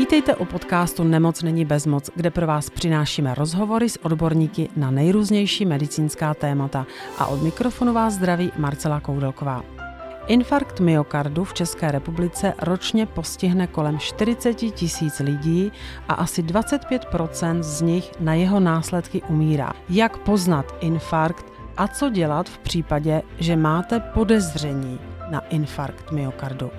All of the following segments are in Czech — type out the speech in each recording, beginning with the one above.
Vítejte u podcastu Nemoc není bezmoc, kde pro vás přinášíme rozhovory s odborníky na nejrůznější medicínská témata a od mikrofonu vás zdraví Marcela Koudelková. Infarkt myokardu v České republice ročně postihne kolem 40 tisíc lidí a asi 25% z nich na jeho následky umírá. Jak poznat infarkt a co dělat v případě, že máte podezření na infarkt myokardu?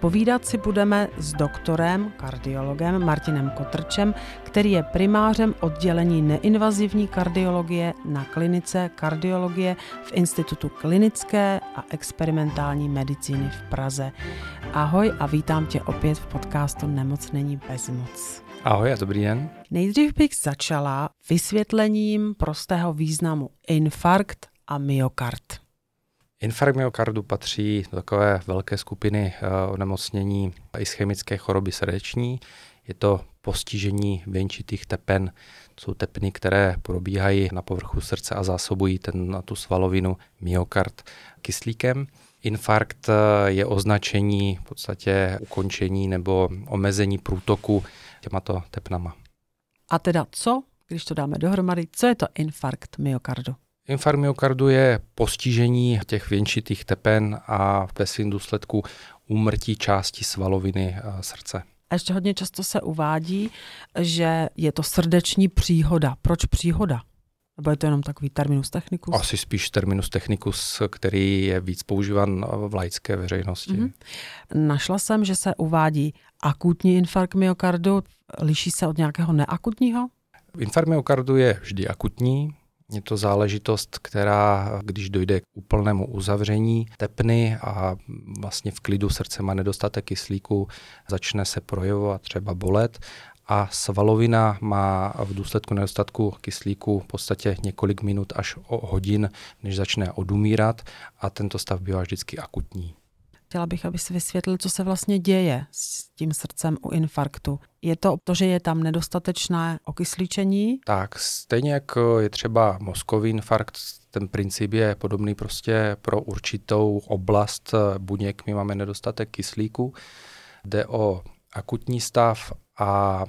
Povídat si budeme s doktorem, kardiologem Martinem Kotrčem, který je primářem oddělení neinvazivní kardiologie na klinice kardiologie v Institutu klinické a experimentální medicíny v Praze. Ahoj a vítám tě opět v podcastu Nemoc není bezmoc. Ahoj a dobrý den. Nejdřív bych začala vysvětlením prostého významu infarkt a myokard. Infarkt myokardu patří do takové velké skupiny eh, onemocnění ischemické choroby srdeční. Je to postižení věnčitých tepen. Jsou tepny, které probíhají na povrchu srdce a zásobují ten, na tu svalovinu myokard kyslíkem. Infarkt eh, je označení v podstatě ukončení nebo omezení průtoku těmato tepnama. A teda co, když to dáme dohromady, co je to infarkt myokardu? Infarkt myokardu je postižení těch věnčitých tepen a ve svým důsledku úmrtí části svaloviny eh, srdce. A ještě hodně často se uvádí, že je to srdeční příhoda. Proč příhoda? Nebo je to jenom takový terminus technicus? Asi spíš terminus technicus, který je víc používan v laické veřejnosti. Mm-hmm. Našla jsem, že se uvádí akutní infarkt myokardu. Liší se od nějakého neakutního? Infarkt myokardu je vždy akutní, je to záležitost, která, když dojde k úplnému uzavření tepny a vlastně v klidu srdce má nedostatek kyslíku, začne se projevovat třeba bolet a svalovina má v důsledku nedostatku kyslíku v podstatě několik minut až o hodin, než začne odumírat a tento stav bývá vždycky akutní. Chtěla bych, aby si vysvětlil, co se vlastně děje s tím srdcem u infarktu. Je to to, že je tam nedostatečné okysličení? Tak, stejně jak je třeba mozkový infarkt, ten princip je podobný prostě pro určitou oblast buněk. My máme nedostatek kyslíku, jde o akutní stav a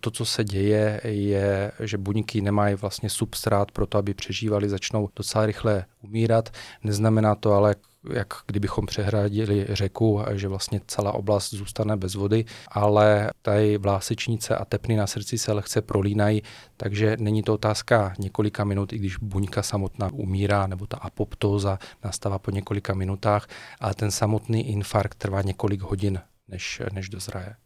to, co se děje, je, že buňky nemají vlastně substrát pro to, aby přežívali, začnou docela rychle umírat. Neznamená to ale jak kdybychom přehradili řeku, že vlastně celá oblast zůstane bez vody, ale tady vlásečnice a tepny na srdci se lehce prolínají, takže není to otázka několika minut, i když buňka samotná umírá, nebo ta apoptóza nastává po několika minutách, ale ten samotný infarkt trvá několik hodin, než, než dozraje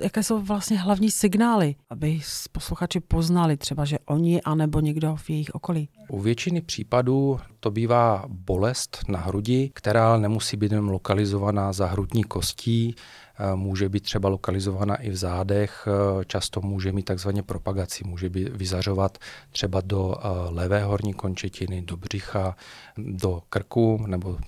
jaké jsou vlastně hlavní signály, aby posluchači poznali třeba, že oni anebo někdo v jejich okolí? U většiny případů to bývá bolest na hrudi, která nemusí být lokalizovaná za hrudní kostí, může být třeba lokalizovaná i v zádech, eh, často může mít takzvaně propagaci, může být vyzařovat třeba do eh, levé horní končetiny, do břicha, do krku nebo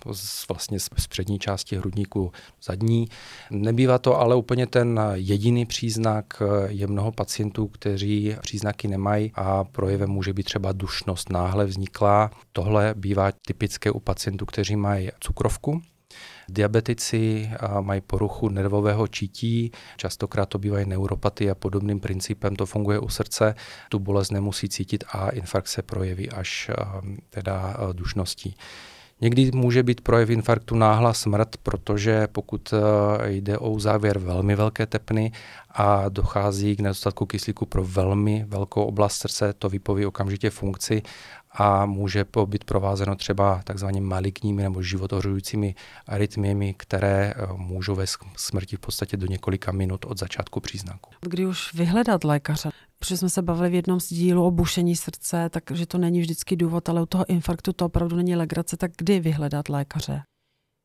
vlastně z přední části hrudníku zadní. Nebývá to ale úplně ten jediný příznak. Je mnoho pacientů, kteří příznaky nemají a projevem může být třeba dušnost náhle vzniklá. Tohle bývá typické u pacientů, kteří mají cukrovku, Diabetici mají poruchu nervového čítí, častokrát to bývají neuropatie a podobným principem to funguje u srdce. Tu bolest nemusí cítit a infarkt se projeví až teda dušností. Někdy může být projev infarktu náhla smrt, protože pokud jde o závěr velmi velké tepny a dochází k nedostatku kyslíku pro velmi velkou oblast srdce, to vypoví okamžitě funkci a může být provázeno třeba takzvaně maligními nebo životohřujícími arytmiemi, které eh, můžou vést k smrti v podstatě do několika minut od začátku příznaku. Kdy už vyhledat lékaře? Protože jsme se bavili v jednom z dílu o bušení srdce, takže to není vždycky důvod, ale u toho infarktu to opravdu není legrace, tak kdy vyhledat lékaře?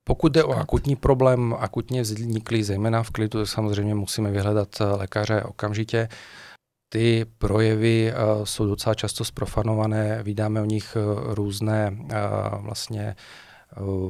Pokud jde o akutní problém, akutně vzniklý zejména v klidu, samozřejmě musíme vyhledat eh, lékaře okamžitě. Ty projevy uh, jsou docela často sprofanované, vydáme o nich uh, různé uh, vlastně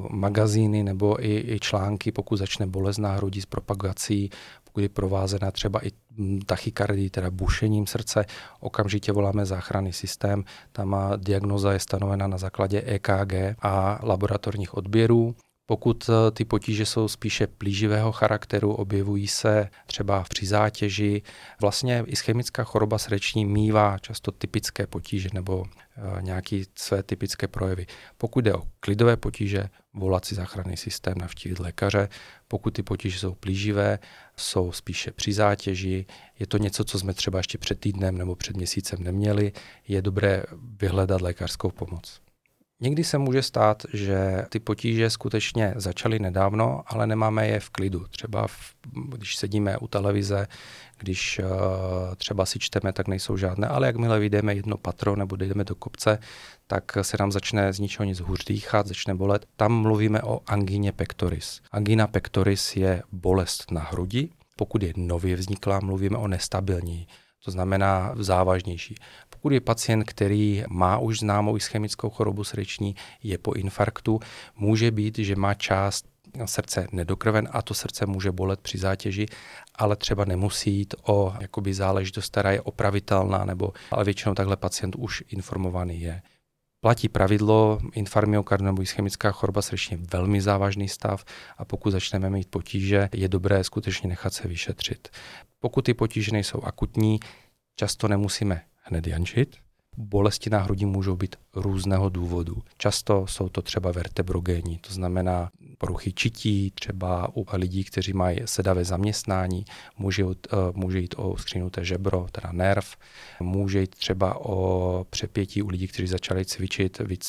magazíny nebo i, i články, pokud začne bolest na hrudi s propagací, pokud je provázena třeba i hm, tachykardii, teda bušením srdce, okamžitě voláme záchranný systém. Tam diagnoza je stanovena na základě EKG a laboratorních odběrů. Pokud eh, ty potíže jsou spíše plíživého charakteru, objevují se třeba při zátěži, vlastně ischemická choroba srdeční mývá často typické potíže nebo eh, nějaké své typické projevy. Pokud jde o klidové potíže, volat si záchranný systém, navštívit lékaře. Pokud ty potíže jsou plíživé, jsou spíše při zátěži, je to něco, co jsme třeba ještě před týdnem nebo před měsícem neměli, je dobré vyhledat lékařskou pomoc. Někdy se může stát, že ty potíže skutečně začaly nedávno, ale nemáme je v klidu. Třeba v, když sedíme u televize, když uh, třeba si čteme, tak nejsou žádné, ale jakmile vyjdeme jedno patro nebo jdeme do kopce, tak se nám začne z ničeho nic hůř dýchat, začne bolet. Tam mluvíme o angině pectoris. Angina pectoris je bolest na hrudi. Pokud je nově vzniklá, mluvíme o nestabilní to znamená závažnější. Pokud je pacient, který má už známou ischemickou chorobu srdeční, je po infarktu, může být, že má část srdce nedokrven a to srdce může bolet při zátěži, ale třeba nemusí jít o jakoby záležitost, která je opravitelná, nebo, ale většinou takhle pacient už informovaný je. Platí pravidlo, infarkt myokardu nebo ischemická choroba srdečně velmi závažný stav a pokud začneme mít potíže, je dobré skutečně nechat se vyšetřit. Pokud ty potíže nejsou akutní, často nemusíme hned jančit. Bolesti na hrudi můžou být různého důvodu. Často jsou to třeba vertebrogénní, to znamená poruchy čití, třeba u lidí, kteří mají sedavé zaměstnání, může, uh, může jít o skřínuté žebro, teda nerv, může jít třeba o přepětí u lidí, kteří začali cvičit, víc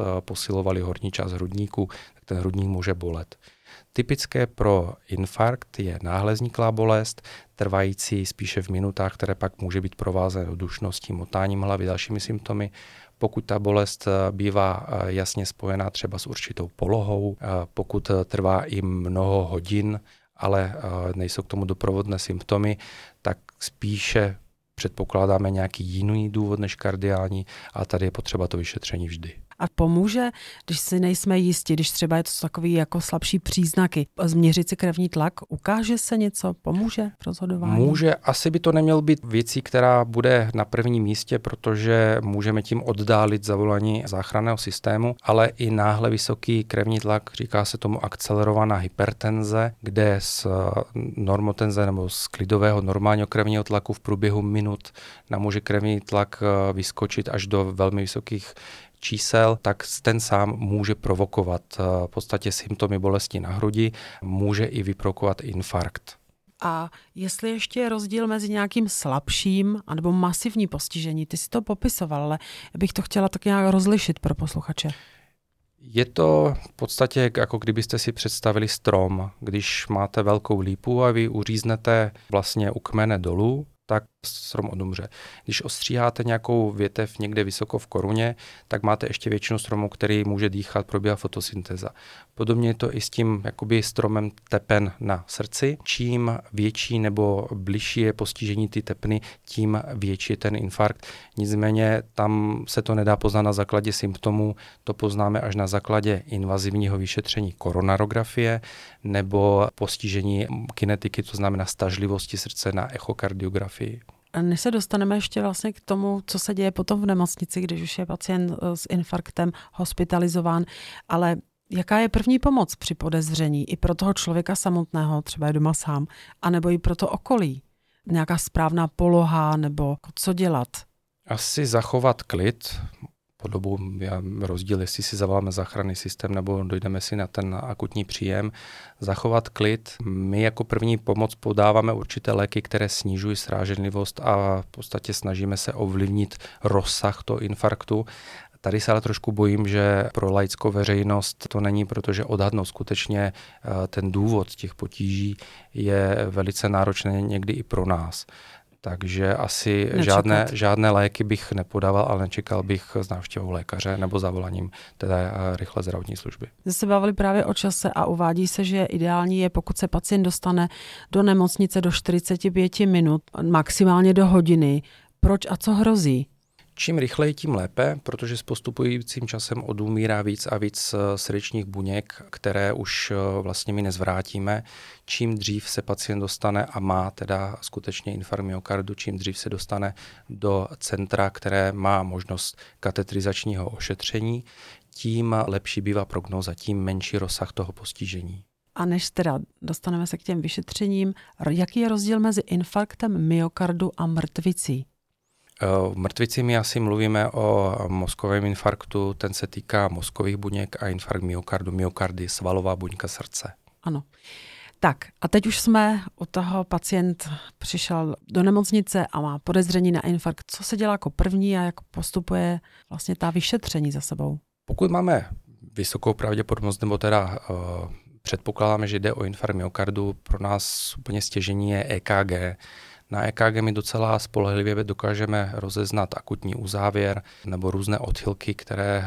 uh, posilovali horní část hrudníku, tak ten hrudník může bolet. Typické pro infarkt je náhle vzniklá bolest, trvající spíše v minutách, které pak může být provázeno dušností, motáním hlavy, dalšími symptomy. Pokud ta bolest eh, bývá eh, jasně spojená třeba s určitou polohou, eh, pokud trvá i mnoho hodin, ale nejsou k tomu doprovodné symptomy, tak spíše předpokládáme nějaký jiný důvod než kardiální a tady je potřeba to vyšetření vždy a pomůže, když si nejsme jistí, když třeba je to takový jako slabší příznaky, změřit si krevní tlak, ukáže se něco, pomůže v rozhodování? Může, asi by to neměl být věcí, která bude na prvním místě, protože můžeme tím oddálit zavolání záchranného systému, ale i náhle vysoký krevní tlak, říká se tomu akcelerovaná hypertenze, kde z normotenze nebo z klidového normálního krevního tlaku v průběhu minut nám může krevní tlak eh, vyskočit až do velmi vysokých čísel, tak ten sám může provokovat eh, v podstatě symptomy bolesti na hrudi, může i vyprovokovat infarkt. A jestli ještě je rozdíl mezi nějakým slabším anebo masivní postižení, ty si to popisoval, ale bych to chtěla tak nějak rozlišit pro posluchače. Je to v podstatě jako kdybyste si představili strom, když máte velkou lípu a vy uříznete vlastně u kmene dolů, tak strom odumře. Když ostříháte nějakou větev někde vysoko v koruně, tak máte ještě většinu stromu, který může dýchat, probíhá fotosyntéza. Podobně je to i s tím jakoby stromem tepen na srdci. Čím větší nebo bližší je postižení ty tepny, tím větší je ten infarkt. Nicméně tam se to nedá poznat na základě symptomů, to poznáme až na základě invazivního vyšetření koronarografie nebo postižení kinetiky, to znamená stažlivosti srdce na echokardiografii. Než se dostaneme ještě vlastně k tomu, co se děje potom v nemocnici, když už je pacient eh, s infarktem hospitalizován, ale jaká je první pomoc při podezření i pro toho člověka samotného, třeba je doma sám, anebo i pro to okolí? Nějaká správná poloha nebo co dělat? Asi zachovat klid, po dobu rozdíl, jestli si zavoláme záchranný systém nebo dojdeme si na ten akutní příjem, zachovat klid. My jako první pomoc podáváme určité léky, které snižují sráženlivost a v podstatě snažíme se ovlivnit rozsah toho infarktu. Tady se ale trošku bojím, že pro laickou veřejnost to není, protože odhadnout skutečně eh, ten důvod těch potíží je velice náročné někdy i pro nás. Takže asi žádné, žádné léky bych nepodával, ale nečekal bych s návštěvou lékaře nebo zavoláním teda eh, rychle zdravotní služby. Jste se bavili právě o čase a uvádí se, že ideální je, pokud se pacient dostane do nemocnice do 45 minut, maximálně do hodiny. Proč a co hrozí? Čím rychleji, tím lépe, protože s postupujícím časem odumírá víc a víc eh, srdečních buněk, které už eh, vlastně my nezvrátíme. Čím dřív se pacient dostane a má teda skutečně infarkt myokardu, čím dřív se dostane do centra, které má možnost katetrizačního ošetření, tím lepší bývá prognoza, tím menší rozsah toho postižení. A než teda dostaneme se k těm vyšetřením, jaký je rozdíl mezi infarktem myokardu a mrtvicí? V mrtvici my asi mluvíme o mozkovém infarktu, ten se týká mozkových buněk a infarkt myokardu. Myokardy svalová buňka srdce. Ano. Tak a teď už jsme u toho pacient přišel do nemocnice a má podezření na infarkt. Co se dělá jako první a jak postupuje vlastně ta vyšetření za sebou? Pokud máme vysokou pravděpodobnost, nebo teda uh, předpokládáme, že jde o infarkt myokardu, pro nás úplně stěžení je EKG. Na EKG my docela spolehlivě dokážeme rozeznat akutní uzávěr nebo různé odchylky, které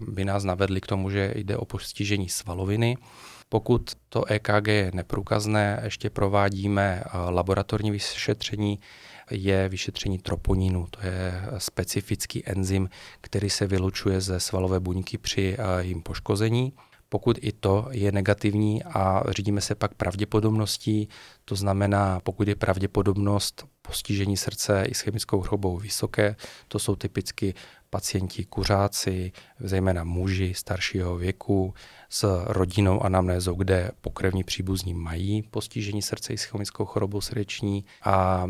uh, by nás navedly k tomu, že jde o postižení svaloviny. Pokud to EKG je neprůkazné, ještě provádíme uh, laboratorní vyšetření, je vyšetření troponinu. To je specifický enzym, který se vylučuje ze svalové buňky při jejím poškození. Pokud i to je negativní a řídíme se pak pravděpodobností, to znamená, pokud je pravděpodobnost postižení srdce i s chemickou chorobou vysoké, to jsou typicky pacienti kuřáci, zejména muži staršího věku s rodinou anamnézou, kde pokrevní příbuzní mají postižení srdce i s chemickou chorobou srdeční a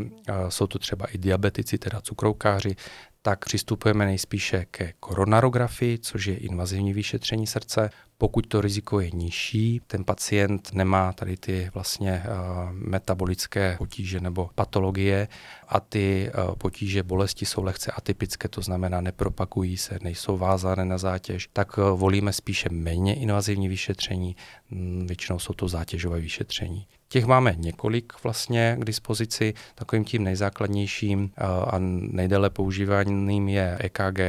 jsou to třeba i diabetici, teda cukroukáři, tak přistupujeme nejspíše ke koronarografii, což je invazivní vyšetření srdce. Pokud to riziko je nižší, ten pacient nemá tady ty vlastně uh, metabolické potíže nebo patologie a ty uh, potíže bolesti jsou lehce atypické, to znamená nepropakují se, nejsou vázané na zátěž, tak uh, volíme spíše méně invazivní vyšetření, mm, většinou jsou to zátěžové vyšetření. Těch máme několik vlastně k dispozici. Takovým tím nejzákladnějším a nejdéle používaným je EKG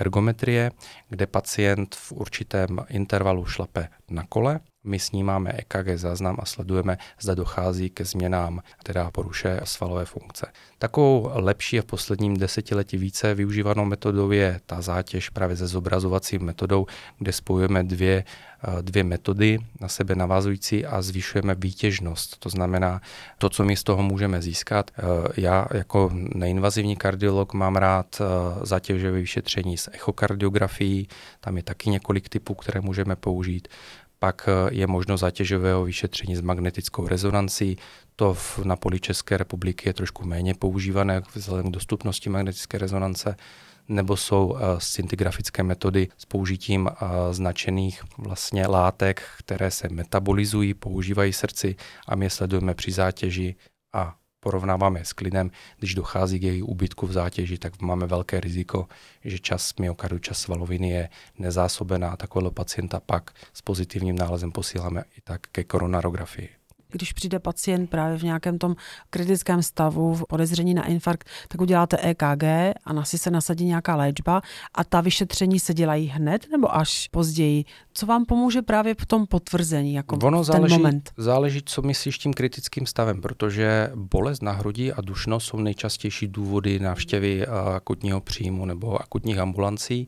ergometrie, kde pacient v určitém intervalu šlape na kole my snímáme EKG záznam a sledujeme, zda dochází ke změnám, teda poruše svalové funkce. Takovou lepší a v posledním desetiletí více využívanou metodou je ta zátěž právě se zobrazovacím metodou, kde spojujeme dvě, eh, dvě metody na sebe navazující a zvyšujeme výtěžnost. To znamená, to, co my z toho můžeme získat. Eh, já jako neinvazivní kardiolog mám rád eh, zátěžové vyšetření s echokardiografií, tam je taky několik typů, které můžeme použít. Pak eh, je možnost zátěžového vyšetření s magnetickou rezonancí. To v, na poli České republiky je trošku méně používané vzhledem k dostupnosti magnetické rezonance nebo jsou uh, scintigrafické metody s použitím uh, značených vlastně látek, které se metabolizují, používají srdci a my je sledujeme při zátěži a porovnáváme s klidem, když dochází k její úbytku v zátěži, tak máme velké riziko, že čas myokardu, čas svaloviny je nezásobená. Takového pacienta pak s pozitivním nálezem posíláme i tak ke koronarografii když přijde pacient právě v nějakém tom kritickém stavu, v podezření na infarkt, tak uděláte EKG a na si se nasadí nějaká léčba a ta vyšetření se dělají hned nebo až později. Co vám pomůže právě v tom potvrzení, jako ono v ten záleží, moment? Záleží, co myslíš tím kritickým stavem, protože bolest na hrudi a dušnost jsou nejčastější důvody návštěvy akutního příjmu nebo akutních ambulancí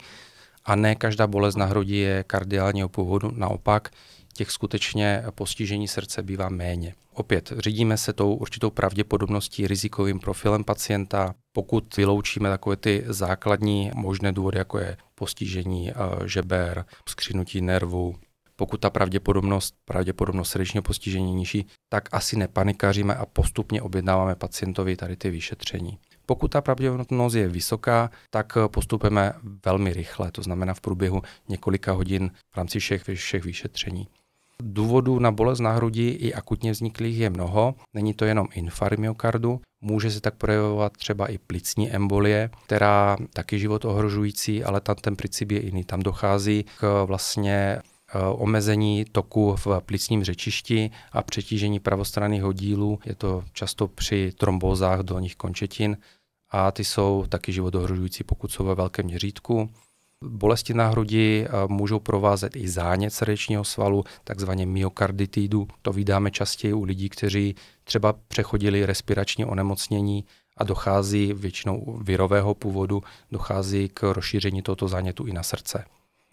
a ne každá bolest na hrudi je kardiálního původu, naopak těch skutečně postižení srdce bývá méně. Opět řídíme se tou určitou pravděpodobností, rizikovým profilem pacienta. Pokud vyloučíme takové ty základní možné důvody, jako je postižení eh, žeber, skřinutí nervu, pokud ta pravděpodobnost, pravděpodobnost srdečního postižení nižší, tak asi nepanikaříme a postupně objednáváme pacientovi tady ty vyšetření. Pokud ta pravděpodobnost je vysoká, tak postupujeme velmi rychle, to znamená v průběhu několika hodin v rámci všech, všech vyšetření. Důvodů na bolest na hrudi i akutně vzniklých je mnoho. Není to jenom infarkt myokardu, může se tak projevovat třeba i plicní embolie, která taky život ohrožující, ale tam ten princip je jiný. Tam dochází k vlastně e, omezení toku v plicním řečišti a přetížení pravostranných oddílů. Je to často při trombózách dolních končetin a ty jsou taky životohrožující, pokud jsou ve velkém měřítku. Bolesti na hrudi eh, můžou provázet i zánět srdečního svalu, takzvaně myokarditidu. To vydáme častěji u lidí, kteří třeba přechodili respirační onemocnění a dochází většinou virového původu, dochází k rozšíření tohoto zánětu i na srdce.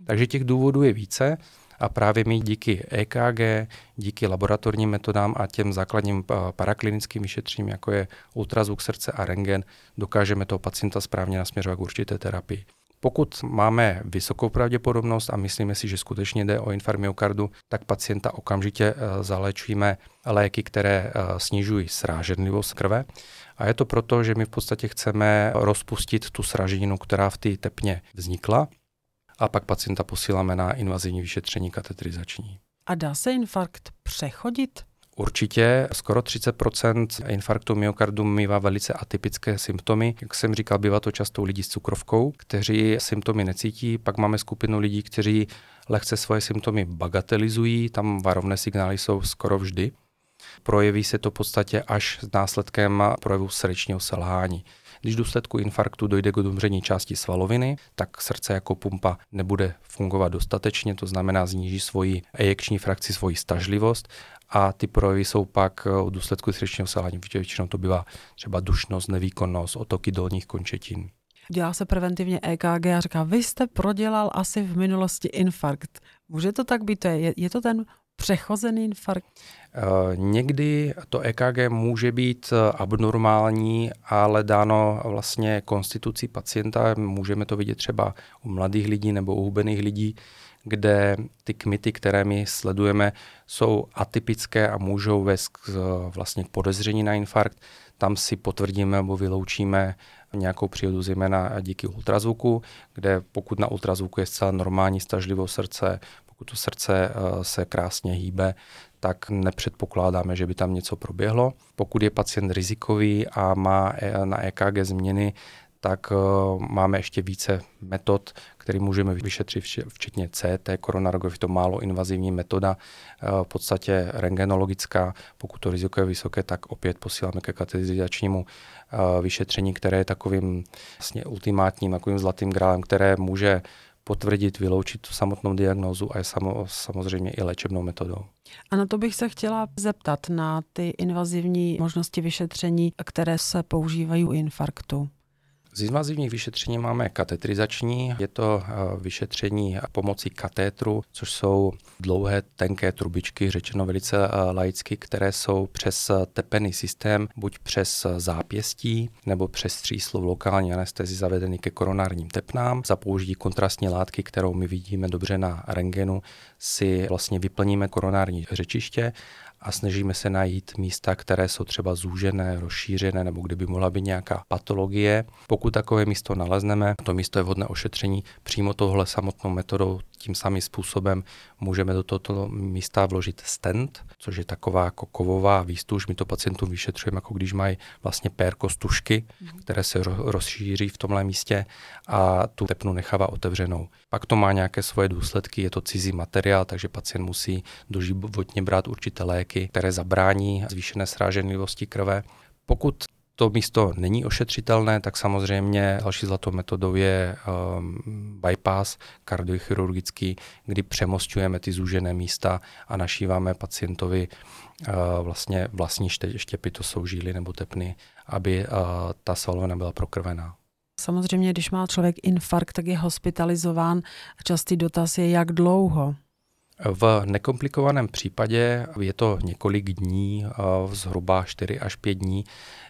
Takže těch důvodů je více a právě my díky EKG, díky laboratorním metodám a těm základním eh, paraklinickým vyšetřením, jako je ultrazvuk srdce a rengen, dokážeme toho pacienta správně nasměřovat k určité terapii. Pokud máme vysokou pravděpodobnost a myslíme si, že skutečně jde o infarkt myokardu, tak pacienta okamžitě eh, zaléčíme léky, které eh, snižují srážedlivost krve. A je to proto, že my v podstatě chceme rozpustit tu sraženinu, která v té tepně vznikla a pak pacienta posíláme na invazivní vyšetření katetrizační. A dá se infarkt přechodit? Určitě skoro 30% infarktu myokardu mývá velice atypické symptomy. Jak jsem říkal, bývá to často u lidí s cukrovkou, kteří symptomy necítí. Pak máme skupinu lidí, kteří lehce svoje symptomy bagatelizují, tam varovné signály jsou skoro vždy. Projeví se to v podstatě až s následkem projevu srdečního selhání. Když v důsledku infarktu dojde k odumření části svaloviny, tak srdce jako pumpa nebude fungovat dostatečně, to znamená zníží svoji ejekční frakci, svoji stažlivost a ty projevy jsou pak v důsledku srdečního selhání. Většinou to bývá třeba dušnost, nevýkonnost, otoky dolních končetin. Dělá se preventivně EKG a říká, vy jste prodělal asi v minulosti infarkt. Může to tak být? Je, je to ten přechozený infarkt? Uh, někdy to EKG může být eh, abnormální, ale dáno vlastně konstitucí pacienta. Můžeme to vidět třeba u mladých lidí nebo u hubených lidí, kde ty kmity, které my sledujeme, jsou atypické a můžou vést k, vlastně k podezření na infarkt. Tam si potvrdíme nebo vyloučíme nějakou příhodu, zejména díky ultrazvuku, kde pokud na ultrazvuku je zcela normální stažlivost srdce, pokud to srdce eh, se krásně hýbe, tak nepředpokládáme, že by tam něco proběhlo. Pokud je pacient rizikový a má e, na EKG změny, tak uh, máme ještě více metod, které můžeme vyšetřit, včetně CT, koronarografie, to málo invazivní metoda, uh, v podstatě rengenologická. Pokud to riziko je vysoké, tak opět posíláme ke kateterizačnímu uh, vyšetření, které je takovým vlastně ultimátním, takovým zlatým grálem, které může potvrdit, vyloučit tu samotnou diagnózu a je samo, samozřejmě i léčebnou metodou. A na to bych se chtěla zeptat na ty invazivní možnosti vyšetření, které se používají u infarktu. Z invazivních vyšetření máme katetrizační. Je to eh, vyšetření pomocí katétru, což jsou dlouhé, tenké trubičky, řečeno velice eh, laicky, které jsou přes tepený systém, buď přes zápěstí nebo přes tříslo v lokální anestezi zavedeny ke koronárním tepnám. Za použití kontrastní látky, kterou my vidíme dobře na rengenu, si vlastně vyplníme koronární řečiště a snažíme se najít místa, které jsou třeba zúžené, rozšířené nebo kdyby mohla být nějaká patologie. Pokud takové místo nalezneme, to místo je vhodné ošetření přímo tohle samotnou metodou, tím samým způsobem můžeme do tohoto místa vložit stent, což je taková jako kovová výstuž. My to pacientům vyšetřujeme, jako když mají vlastně pérkostužky, mm. které se rozšíří v tomhle místě a tu tepnu nechává otevřenou. Pak to má nějaké svoje důsledky, je to cizí materiál, takže pacient musí doživotně brát určité léky, které zabrání zvýšené sráženlivosti krve. Pokud to místo není ošetřitelné, tak samozřejmě další zlatou metodou je um, bypass kardiochirurgický, kdy přemostujeme ty zúžené místa a našíváme pacientovi uh, vlastně vlastní štěpy, to jsou žíly nebo tepny, aby uh, ta svalovina byla prokrvená. Samozřejmě, když má člověk infarkt, tak je hospitalizován. Častý dotaz je, jak dlouho. V nekomplikovaném případě je to několik dní, zhruba 4 až 5 dní.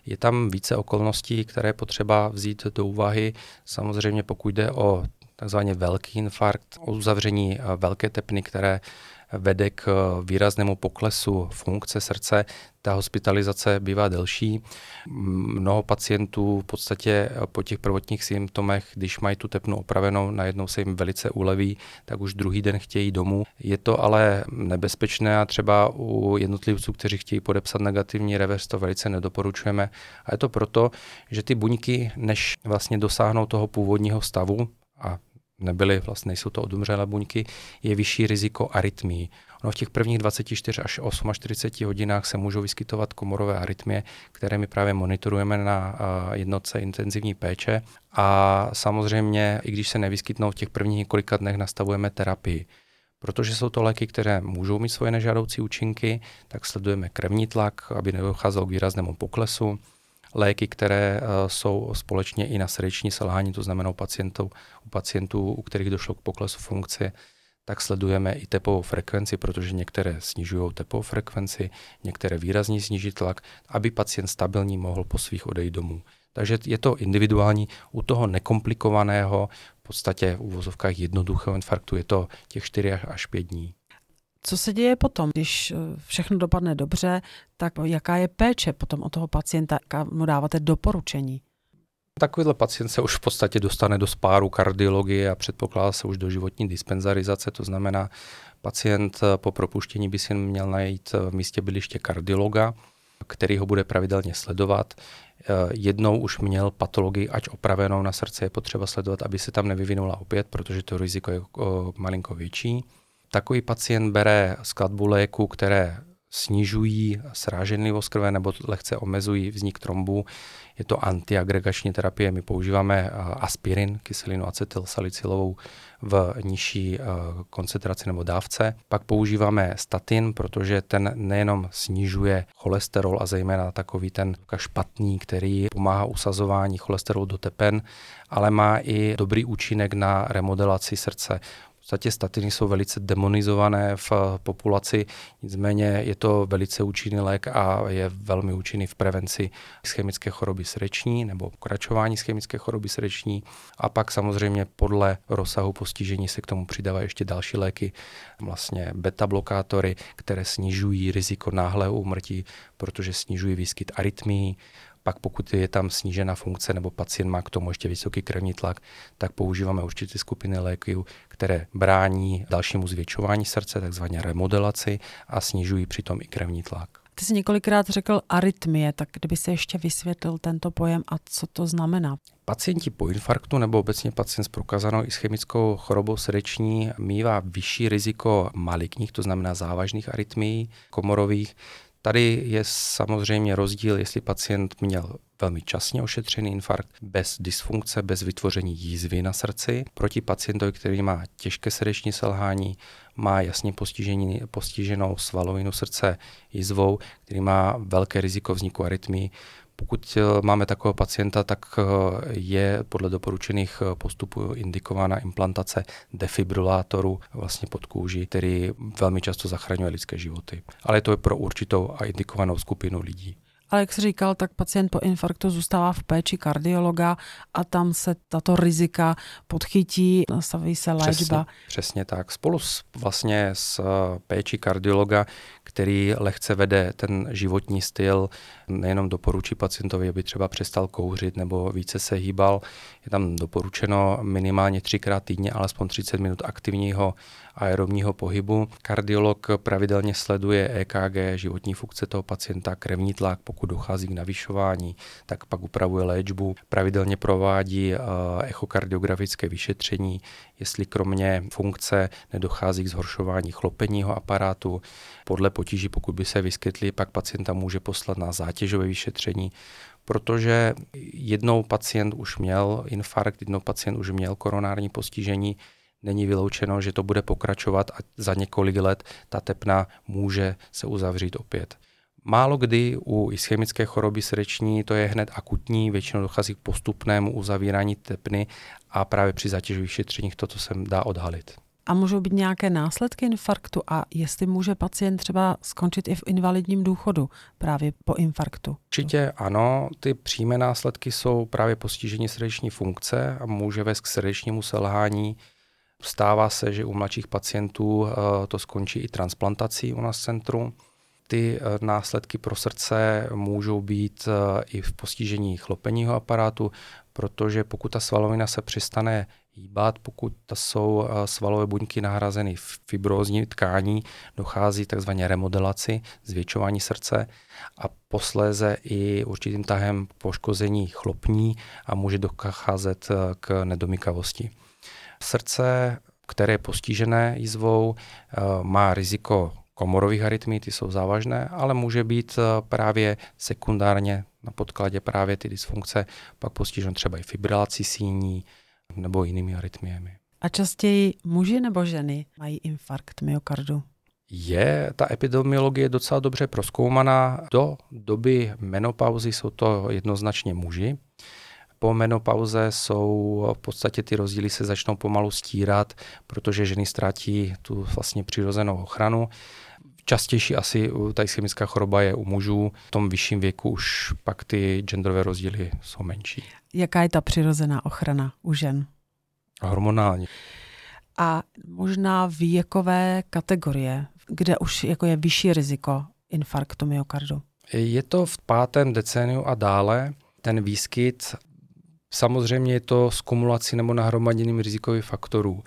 Je tam více okolností, které je potřeba vzít do úvahy. Samozřejmě pokud jde o takzvaně velký infarkt, o uzavření velké tepny, které vede k výraznému poklesu funkce srdce, ta hospitalizace bývá delší. Mnoho pacientů v podstatě po těch prvotních symptomech, když mají tu tepnu opravenou, najednou se jim velice uleví, tak už druhý den chtějí domů. Je to ale nebezpečné a třeba u jednotlivců, kteří chtějí podepsat negativní revers, to velice nedoporučujeme. A je to proto, že ty buňky, než vlastně dosáhnou toho původního stavu, a nebyly, vlastně nejsou to odumřelé buňky, je vyšší riziko arytmii. Ono v těch prvních 24 až 48 hodinách se můžou vyskytovat komorové arytmie, které my právě monitorujeme na jednotce intenzivní péče a samozřejmě, i když se nevyskytnou v těch prvních několika dnech, nastavujeme terapii. Protože jsou to léky, které můžou mít svoje nežádoucí účinky, tak sledujeme krevní tlak, aby nedocházelo k výraznému poklesu léky, které eh, jsou společně i na srdeční selhání, to znamená u pacientů, u pacientů, u kterých došlo k poklesu funkce, tak sledujeme i tepovou frekvenci, protože některé snižují tepovou frekvenci, některé výrazně sníží tlak, aby pacient stabilní mohl po svých odejít domů. Takže je to individuální. U toho nekomplikovaného, v podstatě v uvozovkách jednoduchého infarktu je to těch 4 až 5 dní. Co se děje potom, když eh, všechno dopadne dobře, tak jaká je péče potom o toho pacienta, jaká mu dáváte doporučení? Takovýhle pacient se už v podstatě dostane do spáru kardiologie a předpokládá se už do životní dispenzarizace, to znamená, pacient eh, po propuštění by si měl najít eh, v místě byliště kardiologa, který ho bude pravidelně sledovat. Jednou už měl patologii, ať opravenou na srdce, je potřeba sledovat, aby se tam nevyvinula opět, protože to riziko je malinko větší. Takový pacient bere skladbu léku, které snižují sráženlivost krve nebo lehce omezují vznik trombu. Je to antiagregační terapie. My používáme aspirin, kyselinu acetylsalicylovou v nižší koncentraci nebo dávce. Pak používáme statin, protože ten nejenom snižuje cholesterol a zejména takový ten špatný, který pomáhá usazování cholesterolu do tepen, ale má i dobrý účinek na remodelaci srdce podstatě statiny jsou velice demonizované v populaci, nicméně je to velice účinný lék a je velmi účinný v prevenci ischemické choroby srdeční nebo pokračování ischemické choroby srdeční. A pak samozřejmě podle rozsahu postižení se k tomu přidávají ještě další léky, vlastně beta blokátory, které snižují riziko náhlého úmrtí, protože snižují výskyt arytmií, pak pokud je tam snížena funkce nebo pacient má k tomu ještě vysoký krevní tlak, tak používáme určité skupiny léků, které brání dalšímu zvětšování srdce, takzvané remodelaci a snižují přitom i krevní tlak. Ty jsi několikrát řekl arytmie, tak kdyby se ještě vysvětlil tento pojem a co to znamená? Pacienti po infarktu nebo obecně pacient s prokázanou ischemickou chorobou srdeční mývá vyšší riziko maligních, to znamená závažných arytmií komorových, Tady je samozřejmě rozdíl, jestli pacient měl velmi časně ošetřený infarkt bez dysfunkce, bez vytvoření jízvy na srdci, proti pacientovi, který má těžké srdeční selhání, má jasně postižení, postiženou svalovinu srdce jízvou, který má velké riziko vzniku arytmii, pokud eh, máme takového pacienta, tak eh, je podle doporučených eh, postupů indikována implantace defibrilátoru vlastně pod kůži, který velmi často zachraňuje lidské životy. Ale to je pro určitou a indikovanou skupinu lidí. Ale jak jsi říkal, tak pacient po infarktu zůstává v péči kardiologa a tam se tato rizika podchytí, nastaví se léčba. Přesně, přesně tak. Spolu s, vlastně s péči kardiologa, který lehce vede ten životní styl, nejenom doporučí pacientovi, aby třeba přestal kouřit nebo více se hýbal. Je tam doporučeno minimálně třikrát týdně alespoň 30 minut aktivního aerobního pohybu. Kardiolog pravidelně sleduje EKG, životní funkce toho pacienta, krevní tlak, pokud dochází k navyšování, tak pak upravuje léčbu. Pravidelně provádí eh, echokardiografické vyšetření, jestli kromě funkce nedochází k zhoršování chlopeního aparátu. Podle potíží, pokud by se vyskytly, pak pacienta může poslat na zátěžové vyšetření, protože jednou pacient už měl infarkt, jednou pacient už měl koronární postižení, není vyloučeno, že to bude pokračovat a za několik let ta tepna může se uzavřít opět. Málo kdy u ischemické choroby srdeční to je hned akutní, většinou dochází k postupnému uzavírání tepny a právě při zátěžových šetřeních toto se dá odhalit. A můžou být nějaké následky infarktu a jestli může pacient třeba skončit i v invalidním důchodu právě po infarktu? Určitě ano, ty přímé následky jsou právě postižení srdeční funkce a může vést k srdečnímu selhání. Stává se, že u mladších pacientů eh, to skončí i transplantací u nás v centru ty eh, následky pro srdce můžou být eh, i v postižení chlopeního aparátu, protože pokud ta svalovina se přestane hýbat, pokud jsou eh, svalové buňky nahrazeny fibrózní tkání, dochází takzvaně remodelaci, zvětšování srdce a posléze i určitým tahem poškození chlopní a může docházet k nedomykavosti. Srdce, které je postižené jízvou, má riziko komorových arytmí, ty jsou závažné, ale může být eh, právě sekundárně na podkladě právě ty dysfunkce pak postižen třeba i fibrilací síní nebo jinými arytmiemi. A častěji muži nebo ženy mají infarkt myokardu? Je ta epidemiologie docela dobře proskoumaná. Do doby menopauzy jsou to jednoznačně muži. Po menopauze jsou v podstatě ty rozdíly se začnou pomalu stírat, protože ženy ztratí tu vlastně přirozenou ochranu častější asi ta ischemická choroba je u mužů. V tom vyšším věku už pak ty genderové rozdíly jsou menší. Jaká je ta přirozená ochrana u žen? Hormonální. A možná věkové kategorie, kde už jako je vyšší riziko infarktu myokardu? Je to v pátém decéniu a dále. Ten výskyt samozřejmě je to s kumulací nebo nahromaděním rizikových faktorů.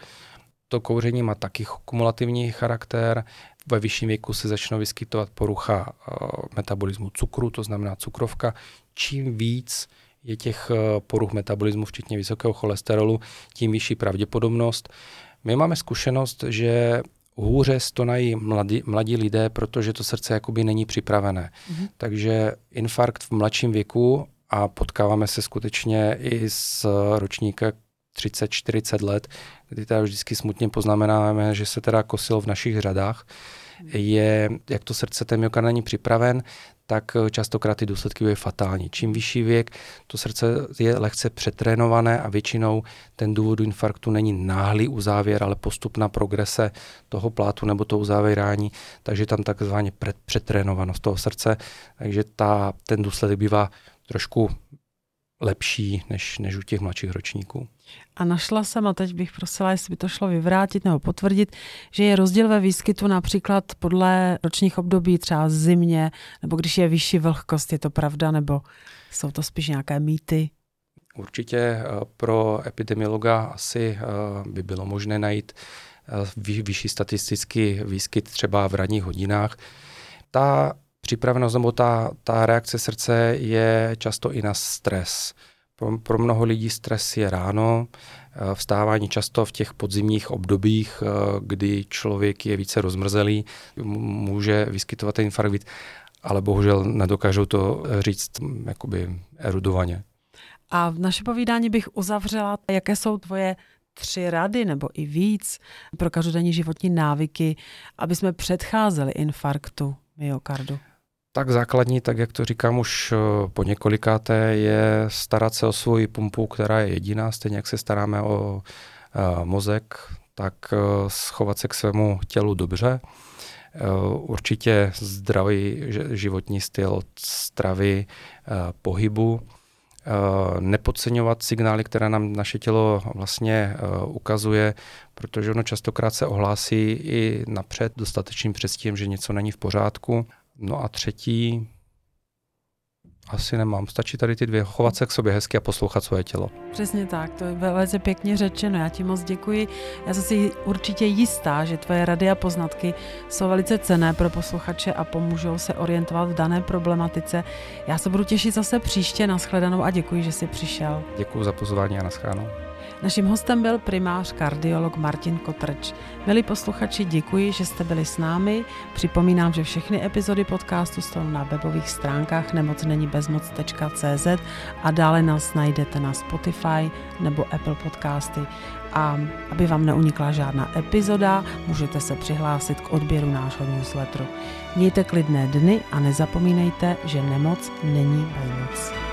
To kouření má taky kumulativní charakter. Ve vyšším věku se začnou vyskytovat porucha uh, metabolismu cukru, to znamená cukrovka. Čím víc je těch uh, poruch metabolismu, včetně vysokého cholesterolu, tím vyšší pravděpodobnost. My máme zkušenost, že hůře stonají mladí, mladí lidé, protože to srdce jakoby není připravené. Mm-hmm. Takže infarkt v mladším věku a potkáváme se skutečně i s ročníka 30-40 let, kdy teda vždycky smutně poznamenáme, že se teda kosil v našich řadách, je, jak to srdce ten myokard není připraven, tak častokrát ty důsledky byly fatální. Čím vyšší věk, to srdce je lehce přetrénované a většinou ten důvod infarktu není náhlý uzávěr, ale postupná progrese toho plátu nebo toho uzávírání, takže tam takzvaně přetrénovanost toho srdce, takže ta, ten důsledek bývá trošku lepší než, než u těch mladších ročníků. A našla jsem, a teď bych prosila, jestli by to šlo vyvrátit nebo potvrdit, že je rozdíl ve výskytu například podle ročních období, třeba zimě, nebo když je vyšší vlhkost, je to pravda, nebo jsou to spíš nějaké mýty? Určitě eh, pro epidemiologa asi eh, by bylo možné najít eh, vyšší statistický výskyt třeba v ranních hodinách. Ta připravenost nebo ta, ta reakce srdce je často i na stres. Pro, pro mnoho lidí stres je ráno, eh, vstávání často v těch podzimních obdobích, eh, kdy člověk je více rozmrzelý, může vyskytovat ten infarkt, ale bohužel nedokážou to říct jakoby erudovaně. A v naše povídání bych uzavřela, jaké jsou tvoje tři rady nebo i víc pro každodenní životní návyky, aby jsme předcházeli infarktu myokardu. Tak základní, tak jak to říkám už eh, po několikáté, je starat se o svoji pumpu, která je jediná, stejně jak se staráme o uh, mozek, tak uh, schovat se k svému tělu dobře. Určitě zdravý životní styl, stravy, pohybu, nepodceňovat signály, které nám naše tělo vlastně ukazuje, protože ono častokrát se ohlásí i napřed dostatečným předstím, že něco není v pořádku No a třetí, asi nemám. Stačí tady ty dvě. Chovat se k sobě hezky a poslouchat svoje tělo. Přesně tak, to je velice pěkně řečeno. Já ti moc děkuji. Já jsem si určitě jistá, že tvoje rady a poznatky jsou velice cené pro posluchače a pomůžou se orientovat v dané problematice. Já se budu těšit zase příště. Naschledanou a děkuji, že jsi přišel. Děkuji za pozvání a naschledanou. Naším hostem byl primář kardiolog Martin Kotrč. Milí posluchači, děkuji, že jste byli s námi. Připomínám, že všechny epizody podcastu jsou na webových stránkách nemocnenibezmoc.cz a dále nás najdete na Spotify nebo Apple podcasty. A aby vám neunikla žádná epizoda, můžete se přihlásit k odběru nášho newsletteru. Mějte klidné dny a nezapomínejte, že nemoc není bezmoc.